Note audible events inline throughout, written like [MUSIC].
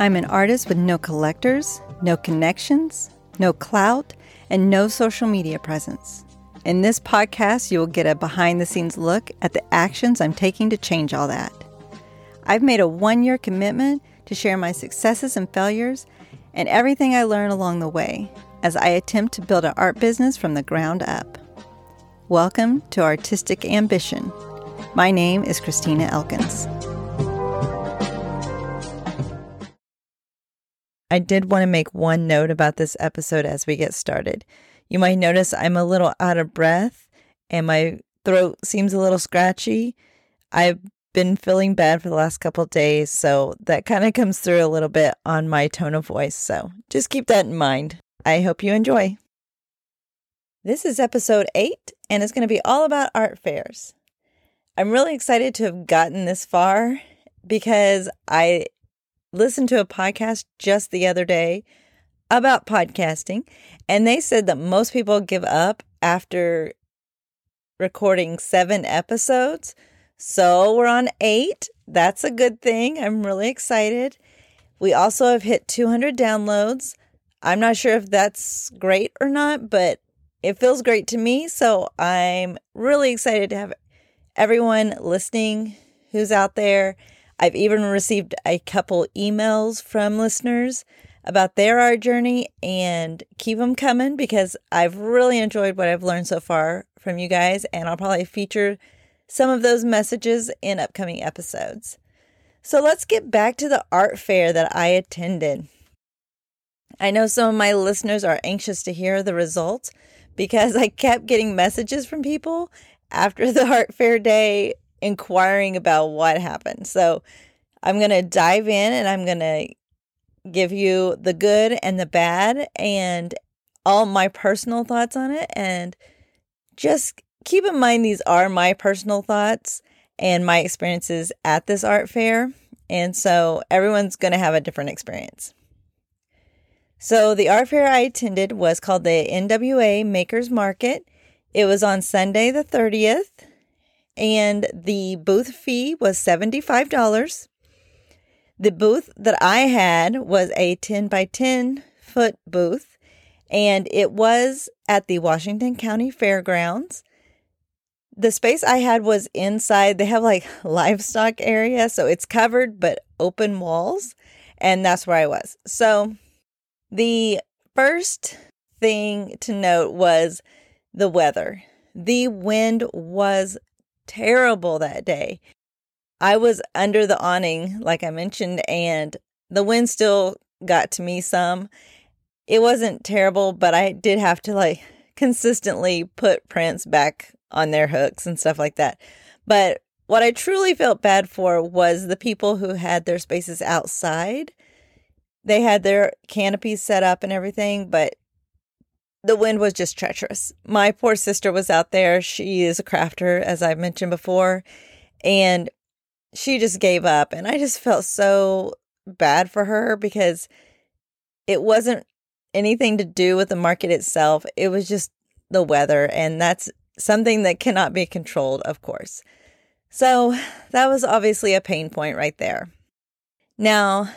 I'm an artist with no collectors, no connections, no clout, and no social media presence. In this podcast, you will get a behind the scenes look at the actions I'm taking to change all that. I've made a one year commitment to share my successes and failures and everything I learn along the way as I attempt to build an art business from the ground up. Welcome to Artistic Ambition. My name is Christina Elkins. I did want to make one note about this episode as we get started. You might notice I'm a little out of breath and my throat seems a little scratchy. I've been feeling bad for the last couple days, so that kind of comes through a little bit on my tone of voice. So just keep that in mind. I hope you enjoy. This is episode eight, and it's going to be all about art fairs. I'm really excited to have gotten this far because I listened to a podcast just the other day about podcasting, and they said that most people give up after recording seven episodes. So we're on eight. That's a good thing. I'm really excited. We also have hit 200 downloads. I'm not sure if that's great or not, but it feels great to me. So I'm really excited to have everyone listening who's out there I've even received a couple emails from listeners about their art journey and keep them coming because I've really enjoyed what I've learned so far from you guys, and I'll probably feature some of those messages in upcoming episodes. So let's get back to the art fair that I attended. I know some of my listeners are anxious to hear the results because I kept getting messages from people after the [LAUGHS] art fair day inquiring about what happened. So I'm going to dive in and I'm going to give you the good and the bad and all my personal thoughts on it. And just keep in mind, these are my personal thoughts and my experiences at this art fair. And so everyone's going to have a different experience. So the art fair I attended was called the NWA Makers Market. It was on Sunday the 30th and the booth fee was $75. The booth that I had was a 10 by 10 foot booth, and it was at the Washington County Fairgrounds. The space I had was inside, they have like [LAUGHS] livestock area, so it's covered but open walls, and that's where I was. So the first thing to note was the weather. The wind was terrible that day. I was under the awning, like I mentioned, and the wind still got to me some. It wasn't terrible, but I did have to like [LAUGHS] consistently put prints back on their hooks and stuff like that. But what I truly felt bad for was the people who had their spaces outside. They had their canopies set up and everything, but the wind was just treacherous. My poor sister was out there. She is a crafter, as I've mentioned before, and she just gave up. And I just felt so bad for her because it wasn't anything to do with the market itself. It was just the weather, and that's something that cannot be controlled, of course. So that was obviously a pain point right there. Now,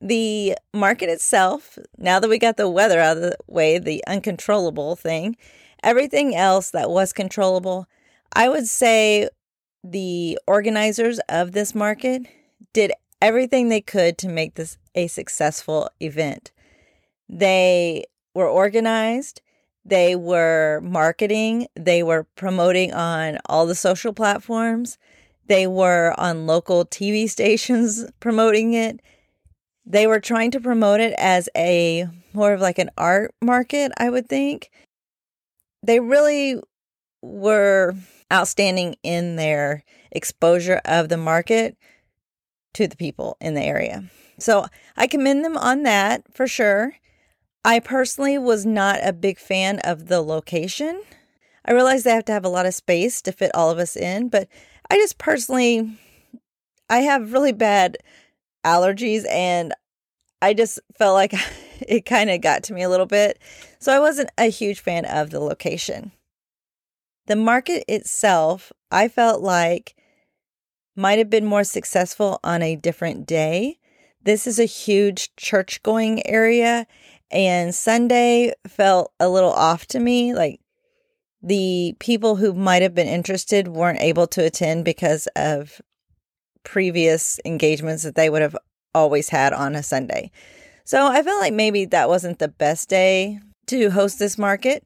the market itself, now that we got the weather out of the way, the uncontrollable thing, everything else that was controllable, I would say the organizers of this market did everything they could to make this a successful event. They were organized, they were marketing, they were promoting on all the social platforms, they were on local TV [LAUGHS] stations promoting it they were trying to promote it as a more of like an art market, I would think. They really were outstanding in their exposure of the market to the people in the area. So I commend them on that for sure. I personally was not a big fan of the location. I realize they have to have a lot of space to fit all of us in, but I just personally I have really bad allergies and I just felt like [LAUGHS] it kind of got to me a little bit. So I wasn't a huge fan of the location. The market itself, I felt like might have been more successful on a different day. This is a huge church going area, and Sunday felt a little off to me. Like the people who might have been interested weren't able to attend because of previous engagements that they would have always had on a Sunday. So I felt like maybe that wasn't the best day to host this market,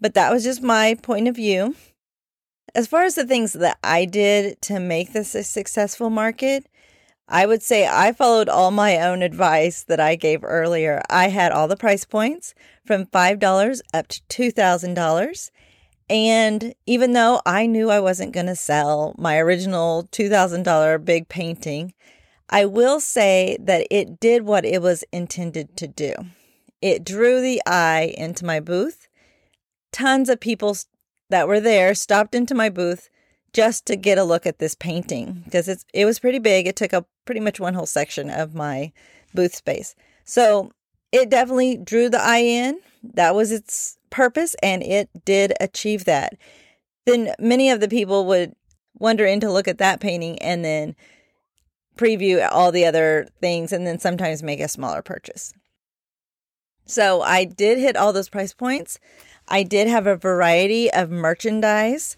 but that was just my point of view. As far as the things that I did to make this a successful market, I would say I followed all my own advice that I gave earlier. I had all the price points from $5 up to $2,000. And even though I knew I wasn't going to sell my original $2,000 big painting, I will say that it did what it was intended to do. It drew the eye into my booth. Tons of people that were there stopped into my booth just to get a look at this painting because it's it was pretty big. It took up pretty much one whole section of my booth space. So it definitely drew the eye in. That was its purpose and it did achieve that. Then many of the people would wander in to look at that painting and then preview all the other things and then sometimes make a smaller purchase. So I did hit all those price points. I did have a variety of merchandise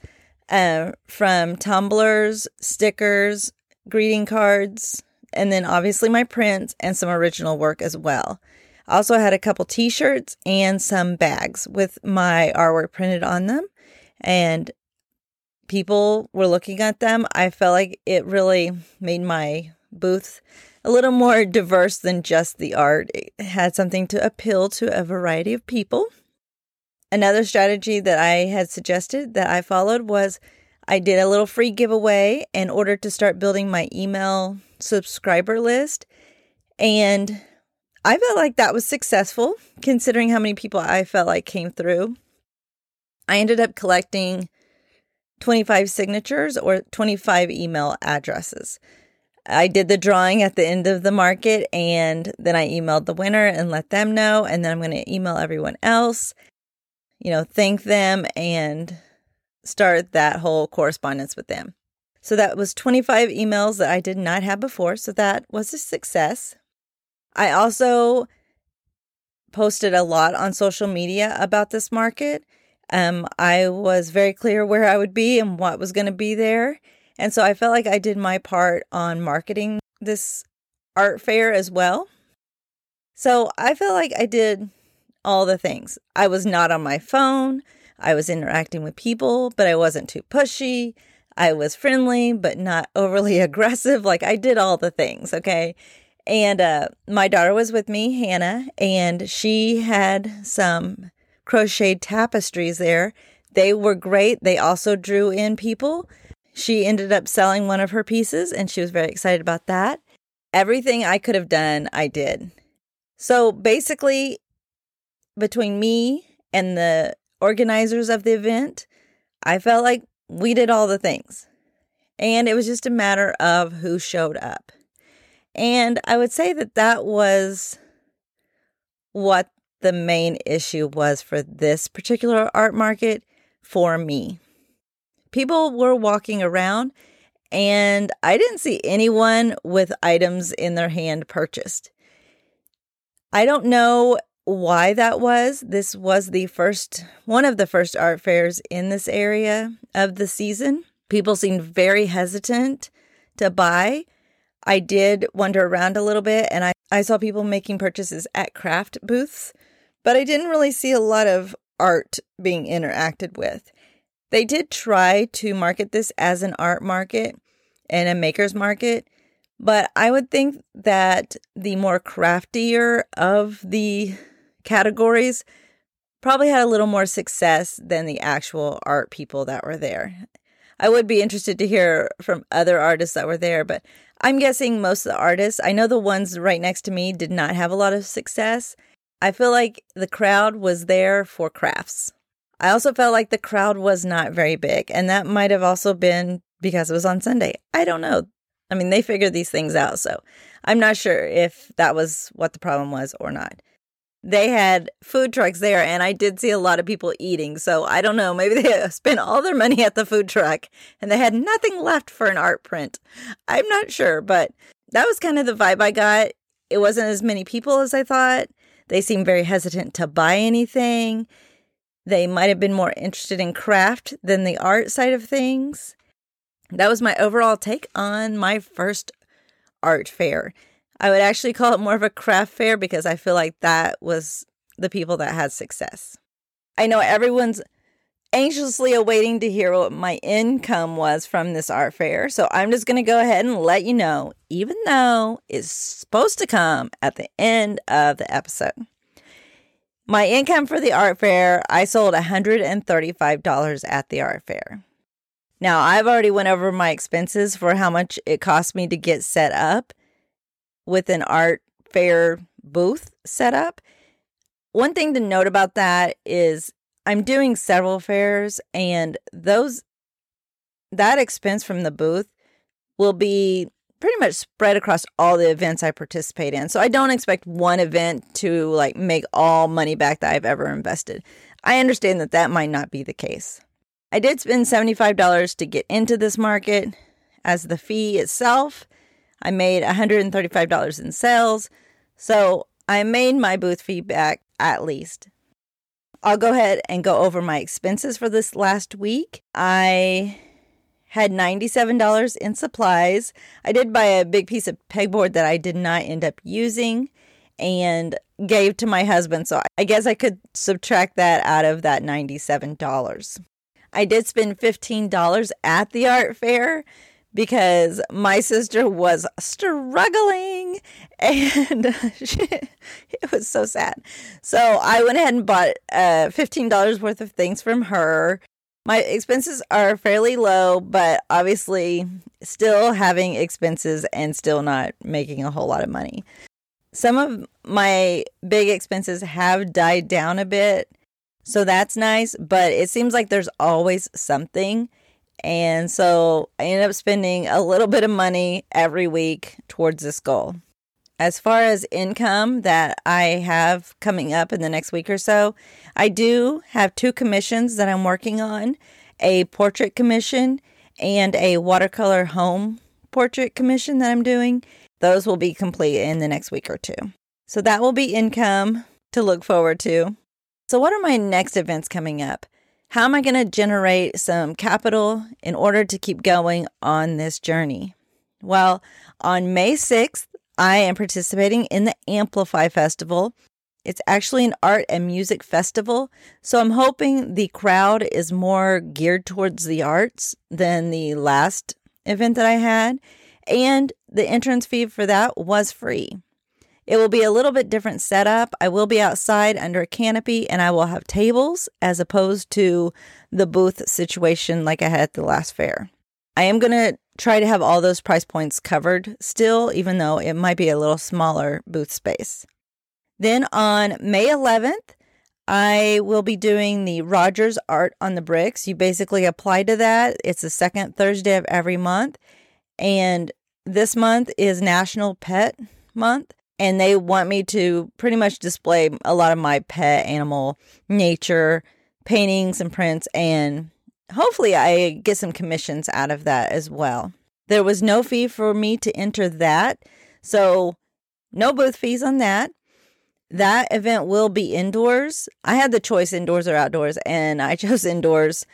uh, from tumblers, stickers, greeting cards, and then obviously my prints and some original work as well. I also had a couple t shirts and some bags with my artwork printed on them. And people were looking at them. I felt like it really made my booth a little more diverse than just the art. It had something to appeal to a variety of people. Another strategy that I had suggested that I followed was I did a little free giveaway in order to start building my email subscriber list. And I felt like that was successful considering how many people I felt like came through. I ended up collecting 25 signatures or 25 email addresses. I did the drawing at the end of the market and then I emailed the winner and let them know. And then I'm going to email everyone else, you know, thank them and start that whole correspondence with them. So that was 25 emails that I did not have before. So that was a success. I also posted a lot on social media about this market. Um, I was very clear where I would be and what was going to be there. And so I felt like I did my part on marketing this art fair as well. So I felt like I did all the things. I was not on my phone. I was interacting with people, but I wasn't too pushy. I was friendly, but not [LAUGHS] overly aggressive. Like I did all the things. Okay. And uh, my daughter was with me, Hannah, and she had some crocheted tapestries there. They were great. They also drew in people. She ended up selling one of her pieces, and she was very excited about that. Everything I could have done, I did. So basically, between me and the organizers of the event, I felt like we did all the things. And it was just a matter of who showed up. And I would say that that was what the main issue was for this particular art market for me. People were walking around and I didn't see anyone with items in their hand purchased. I don't know why that was. This was the first, one of the first art fairs in this area of the season. People seemed very hesitant to buy I did wander around a little bit and I, I saw people making purchases at craft booths, but I didn't really see a lot of art being interacted with. They did try to market this as an art market and a maker's market, but I would think that the more craftier of the categories probably had a little more success than the actual art people that were there. I would be interested to hear from other artists that were there, but I'm guessing most of the artists, I know the ones right next to me did not have a lot of success. I feel like the crowd was there for crafts. I also felt like the crowd was not very big, and that might have also been because it was on Sunday. I don't know. I mean, they figure these things out, so I'm not sure if that was what the problem was or not they had food trucks there and I did see a lot of people eating. So I don't know, maybe [LAUGHS] they spent all their money at the food truck and they had nothing left for an art print. I'm not sure, but that was kind of the vibe I got. it wasn't as many people as I thought. They seemed very hesitant to buy anything. They might have been more interested in craft than the art side of things. That was my overall take on my first art fair. I would actually call it more of a craft fair because I feel like that was the people that had success. I know everyone's anxiously awaiting to hear what my income was from this art fair. So I'm just going to go ahead and let you know, even though it's supposed to come at the end of the episode. My income for the art fair, I sold $135 at the art fair. Now, I've already went over my expenses for how much it cost me to get set up with an art fair booth set up. One thing to note about that is I'm doing several fairs and those that expense from the booth will be pretty much spread across all the events I participate in. So I don't expect one event to like make all money back that I've ever invested. I understand that that might not be the case. I did spend $75 to get into this market as the fee itself. I made $135 in sales. So I made my booth fee back at least. I'll go ahead and go over my expenses for this last week. I had $97 in supplies. I did buy a big piece of pegboard that I did not end up using and gave to my husband. So I guess I could subtract that out of that $97. I did spend $15 at the art fair because my sister was struggling and [LAUGHS] she, it was so sad. So I went ahead and bought uh, $15 worth of things from her. My expenses are fairly low, but obviously still having expenses and still not making a whole lot of money. Some of my big expenses have died down a bit, so that's nice, but it seems like there's always something and so I ended up spending a little bit of money every week towards this goal. As far as income that I have coming up in the next week or so, I do have two commissions that I'm working on a portrait commission and a watercolor home portrait commission that I'm doing. Those will be complete in the next week or two. So that will be income to look forward to. So, what are my next events coming up? How am I going to generate some capital in order to keep going on this journey? Well, on May 6th, I am participating in the AMMPLIFY Festival. It's actually an art and music festival, so I'm hoping the crowd is more geared towards the arts than the last event that I had. And the entrance fee for that was free. It will be a little bit different setup. I will be outside under a canopy and I will have tables as opposed to the booth situation like I had at the last fair. I am going to try to have all those price points covered still, even though it might be a little smaller booth space. Then on May 11th, I will be doing the Rogers Art on the Bricks. You basically apply to that. It's the second Thursday of every month. And this month is National Pet Month and they want me to pretty much display a lot of my pet animal nature paintings and prints and hopefully I get some commissions out of that as well. There was no fee for me to enter that. So no booth fees on that. That event will be indoors. I had the choice indoors or outdoors and I [LAUGHS] chose indoors.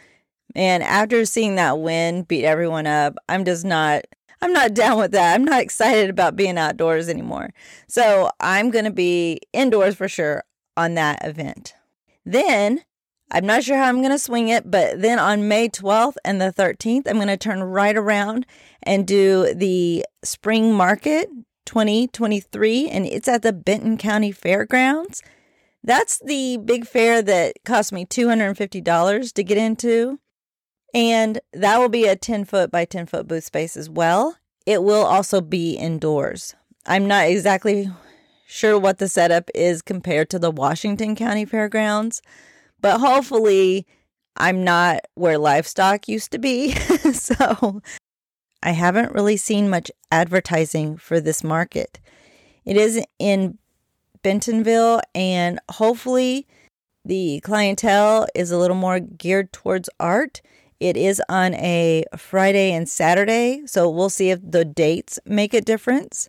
And after seeing that win beat everyone up, I'm just not I'm not [LAUGHS] down with that. I'm not excited about being outdoors anymore. So I'm going to be indoors for sure on that event. Then I'm not sure how I'm going to swing it, but then on May 12th and the 13th, I'm going to turn right around and do the spring market 2023, and it's at the Benton County Fairgrounds. That's the big fair that cost me $250 to get into. And that will be a 10 foot by 10 foot booth space as well. It will also be indoors. I'm not exactly sure what the setup is compared to the Washington County Fairgrounds, but hopefully I'm not where livestock used to be. [LAUGHS] so I haven't really seen much advertising for this market. It is in Bentonville, and hopefully the clientele is a little more geared towards art it is on a Friday and Saturday, so we'll see if the dates make a difference.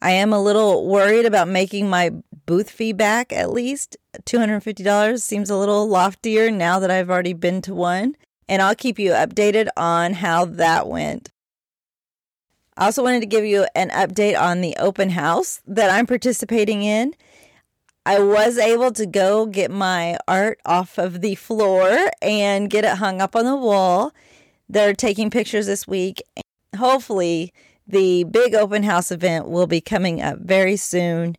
I am a little worried about making my booth fee back at least. $250 seems a little loftier now that I've already been to one. And I'll keep you updated on how that went. I also wanted to give you an update on the open house that I'm participating in. I was able to go get my art off of the floor and get it hung up on the wall. They're taking pictures this week. Hopefully, the big open house event will be coming up very soon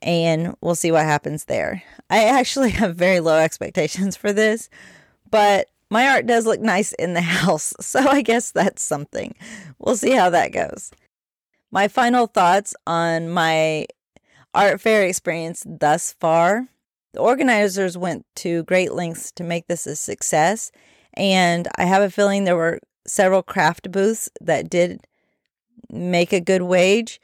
and we'll see what happens there. I actually [LAUGHS] have very low expectations for this, but my art does look nice in the [LAUGHS] house, so I guess that's something. We'll see how that goes. My final thoughts on my art fair experience thus far. The organizers went to great lengths to make this a success, and I have a feeling there were several craft booths that did make a good wage,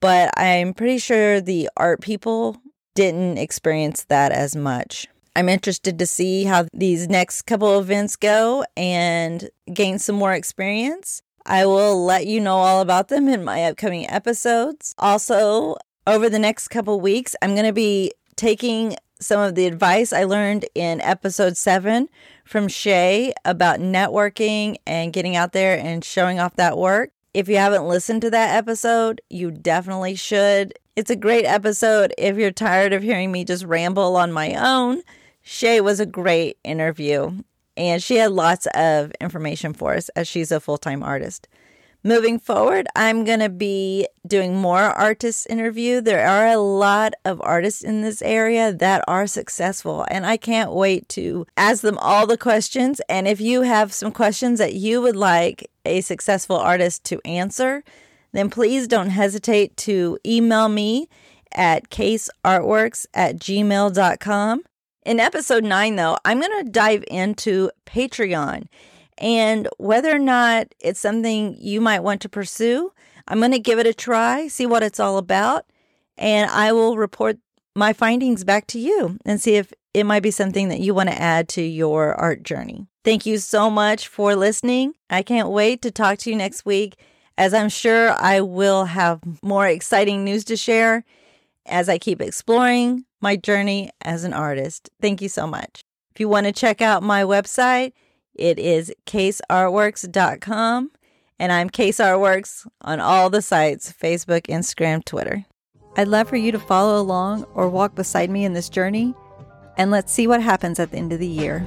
but I'm pretty sure the art people didn't experience that as much. I'm interested to see how these next couple events go and gain some more experience. I will let you know all about them in my upcoming episodes. Also, over the next couple weeks, I'm going to be taking some of the advice I learned in episode seven from Shay about networking and getting out there and showing off that work. If you haven't listened to that episode, you definitely should. It's a great episode if you're tired of hearing me just ramble on my own. Shay was a great interview, and she had lots of information for us as she's a full time artist. Moving forward, I'm going to be doing more artist interview. There are a lot of artists in this area that are successful, and I can't wait to ask them all the questions. And if you have some questions that you would like a successful artist to answer, then please don't hesitate to email me at caseartworks at gmail.com. In episode 9, though, I'm going to dive into Patreon and whether or not it's something you might want to pursue. I'm going to give it a try, see what it's all about, and I will report my findings back to you and see if it might be something that you want to add to your art journey. Thank you so much for listening. I can't wait to talk to you next week, as I'm sure I will have more exciting news to share as I keep exploring my journey as an artist. Thank you so much. If you want to check out my website, it is caseartworks.com. And I'm Case Artworks on all the sites Facebook, Instagram, Twitter. I'd love for you to follow along or walk beside me in this journey, and let's see what happens at the end of the year.